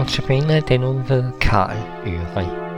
Notabene den uge ved Karl Øring.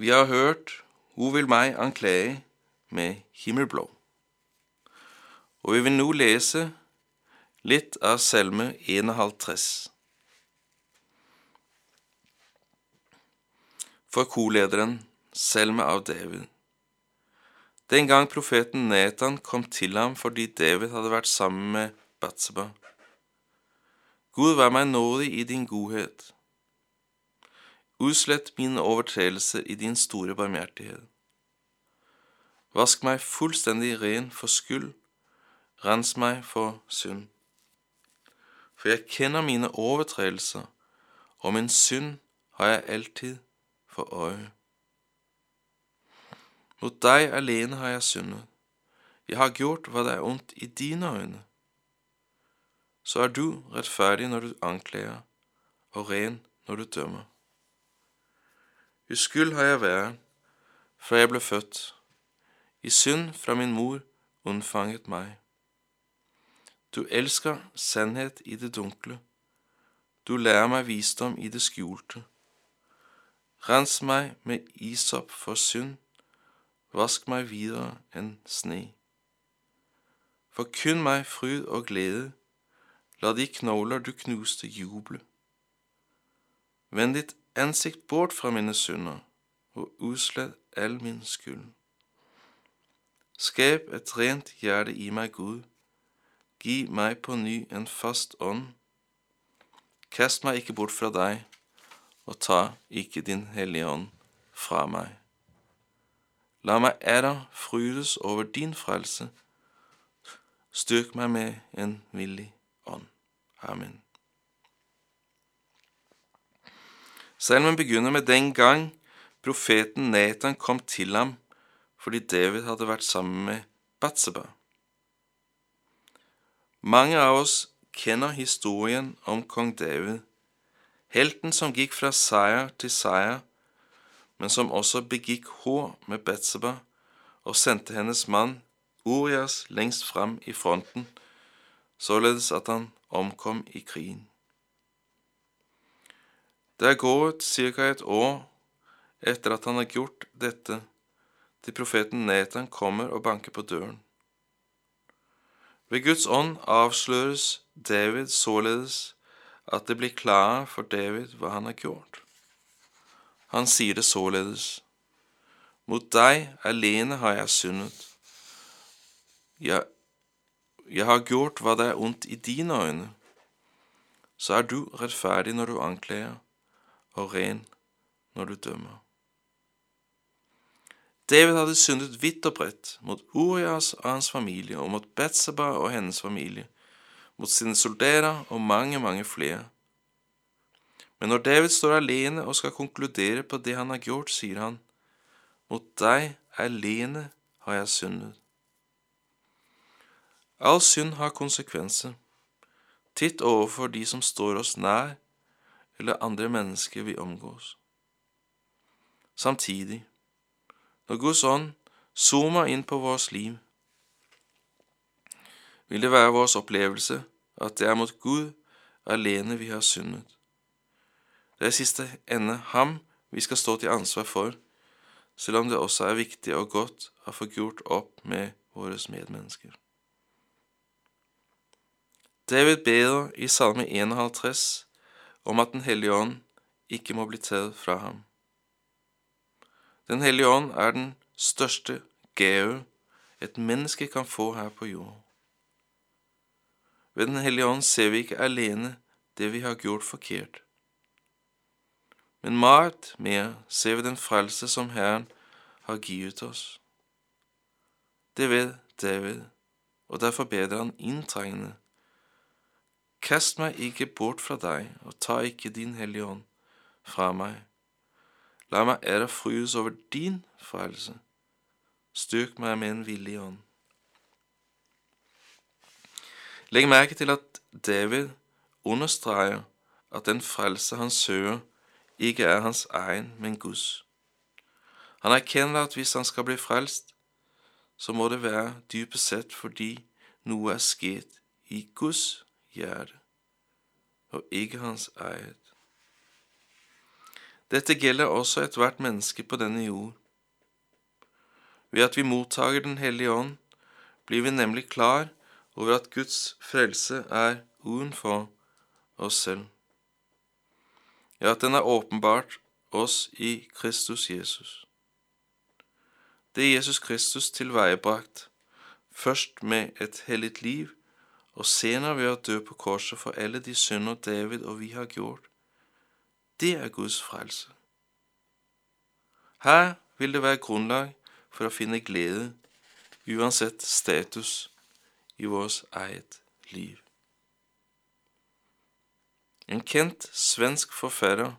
Vi har hørt Hun vil meg anklage med Himmelblå. Og vi vil nå lese litt av Selme 51. For korlederen Selme av David. Den gang profeten Netan kom til ham fordi David hadde vært sammen med Batseba. Gud vær meg nådig i din godhet. Utslett mine overtredelser i din store barmhjertighet. Vask meg fullstendig ren for skyld, rens meg for synd. For jeg kjenner mine overtredelser, og min synd har jeg alltid for øye. Mot deg alene har jeg syndet. Jeg har gjort hva det er ondt i dine øyne. Så er du rettferdig når du anklager, og ren når du dømmer. Uskyld har jeg vært, før jeg ble født. I synd fra min mor unnfanget meg. Du elsker sannhet i det dunkle. Du lærer meg visdom i det skjulte. Rens meg med isopp for synd, vask meg videre enn sne. Forkynn meg fryd og glede, la de knogler du knuste juble. Vend ditt ansikt bort fra mine synder, og utslett all min skyld. Skap et rent hjerte i meg, Gud. Gi meg på ny en fast ånd. Kast meg ikke bort fra deg, og ta ikke din hellige ånd fra meg. La meg ære frydes over din frelse. Styrk meg med en villig ånd. Amen. Salmen begynner med den gang profeten Nathan kom til ham fordi David hadde vært sammen med Batseba. Mange av oss kjenner historien om kong David, helten som gikk fra seier til seier, men som også begikk hår med Batseba og sendte hennes mann Urias lengst fram i fronten, således at han omkom i krigen. Det er gått ca. et år etter at han har gjort dette, til profeten Nathan kommer og banker på døren. Ved Guds ånd avsløres David således at det blir klart for David hva han har gjort. Han sier det således, Mot deg alene har jeg syndet. Jeg, jeg har gjort hva det er ondt i dine øyne. Så er du rettferdig når du anklager, og ren når du dømmer. David hadde syndet vidt og bredt mot Urias og hans familie, og mot Betseba og hennes familie, mot sine soldater og mange, mange flere. Men når David står alene og skal konkludere på det han har gjort, sier han, Mot deg alene har jeg syndet. All synd har konsekvenser, titt overfor de som står oss nær, eller andre mennesker vi omgås. Samtidig, når Guds ånd zoomer inn på vårt liv, vil det være vår opplevelse at det er mot Gud alene vi har syndet. Det er i siste ende ham vi skal stå til ansvar for, selv om det også er viktig og godt å få gjort opp med våre medmennesker. David beder i Salme 51 om at Den hellige ånd ikke må bli tatt fra ham. Den hellige ånd er den største gave et menneske kan få her på jord. Ved Den hellige ånd ser vi ikke alene det vi har gjort forkert, men meget mer ser vi den frelse som Herren har givet oss. Det vet David, og derfor beder han inntrengende Kast meg ikke bort fra deg, og ta ikke din hellige ånd fra meg. La meg ære frydes over din frelse. Styrk meg med en villig ånd. Legg merke til at David understreker at den frelse han søker, ikke er hans egen, men Guds. Han erkjenner at hvis han skal bli frelst, så må det være dypest sett fordi noe er skjedd i Guds hjerte, og ikke hans eget. Dette gjelder også ethvert menneske på denne jord. Ved at vi mottager Den hellige ånd, blir vi nemlig klar over at Guds frelse er utenfor oss selv. Ja, at den er åpenbart oss i Kristus Jesus. Det Jesus Kristus tilveiebrakt, først med et hellig liv, og senere ved å dø på korset for alle de synder David og vi har gjort, det er Guds frelse. Her vil det være grunnlag for å finne glede, uansett status i vårt eget liv. En kjent svensk forfatter,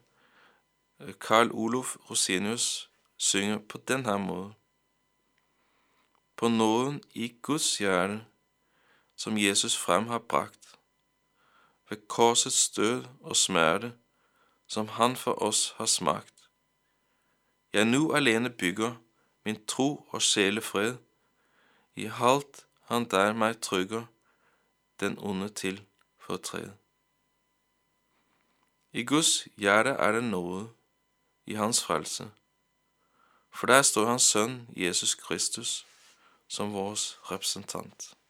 Carl Olof Rosenius, synger på denne måten. På nåden i Guds hjerte, som Jesus frem har brakt, ved korsets død og smerte, som han for oss har smakt. Jeg nu alene bygger min tro og sjelefred, i halt han der meg trygger, den onde til fortred. I Guds hjerte er det nåde, i hans frelse, for der står hans sønn Jesus Kristus som vår representant.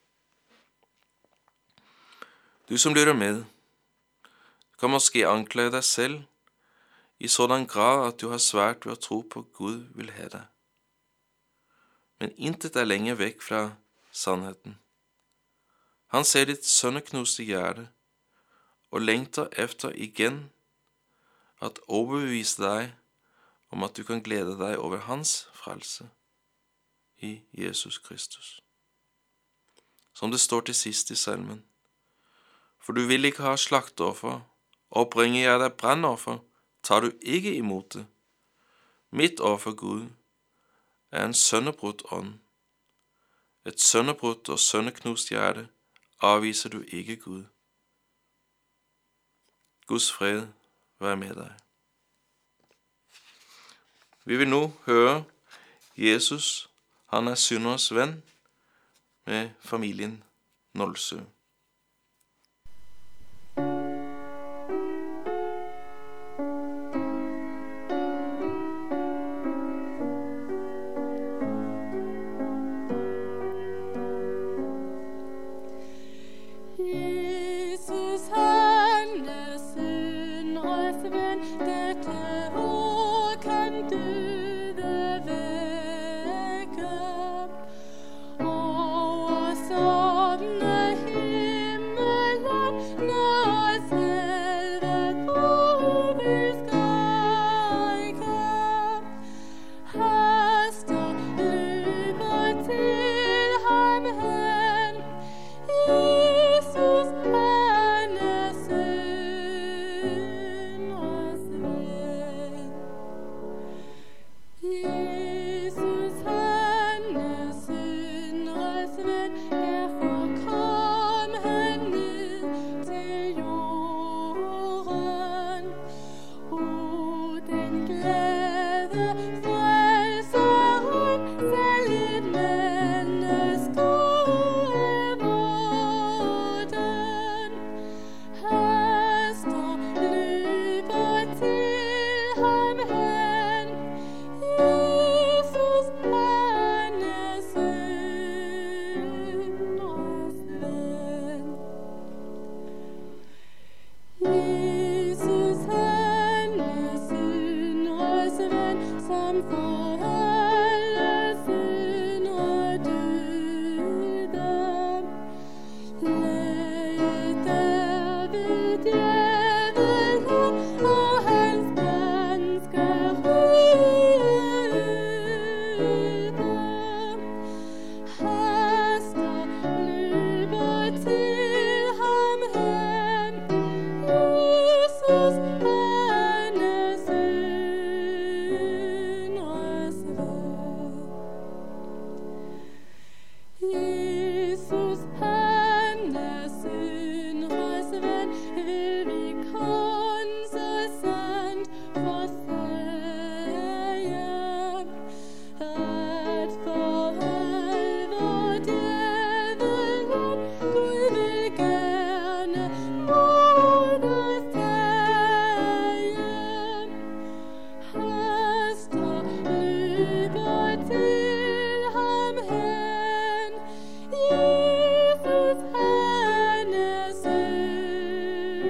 Du som lytter med, kan måske anklage deg selv i sådan grad at du har svært ved å tro på Gud vil ha deg. men intet er lenger vekk fra sannheten. Han ser ditt sønneknuste hjerte og lengter efter igjen at overbevise deg om at du kan glede deg over hans frelse i Jesus Kristus. Som det står til sist i salmen. For du vil ikke ha slakteoffer, oppringer jeg deg brannoffer, tar du ikke imot det. Mitt offer, Gud, er en sønnebrutt ånd. Et sønnebrutt og sønneknust hjerte avviser du ikke Gud. Guds fred være med deg. Vi vil nå høre Jesus, han er synders venn, med familien Nolsø.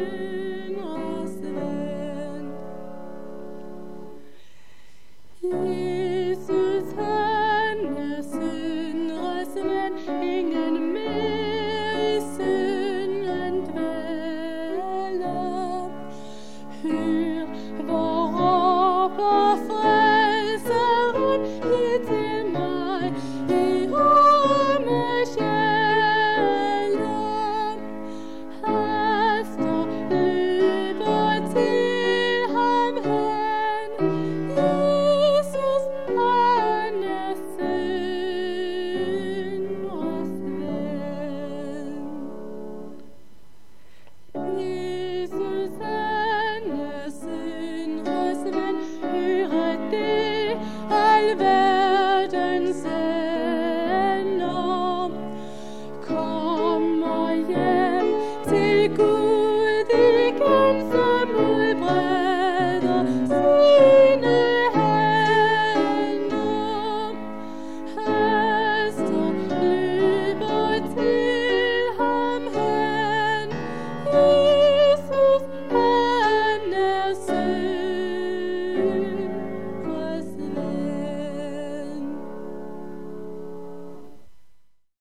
you.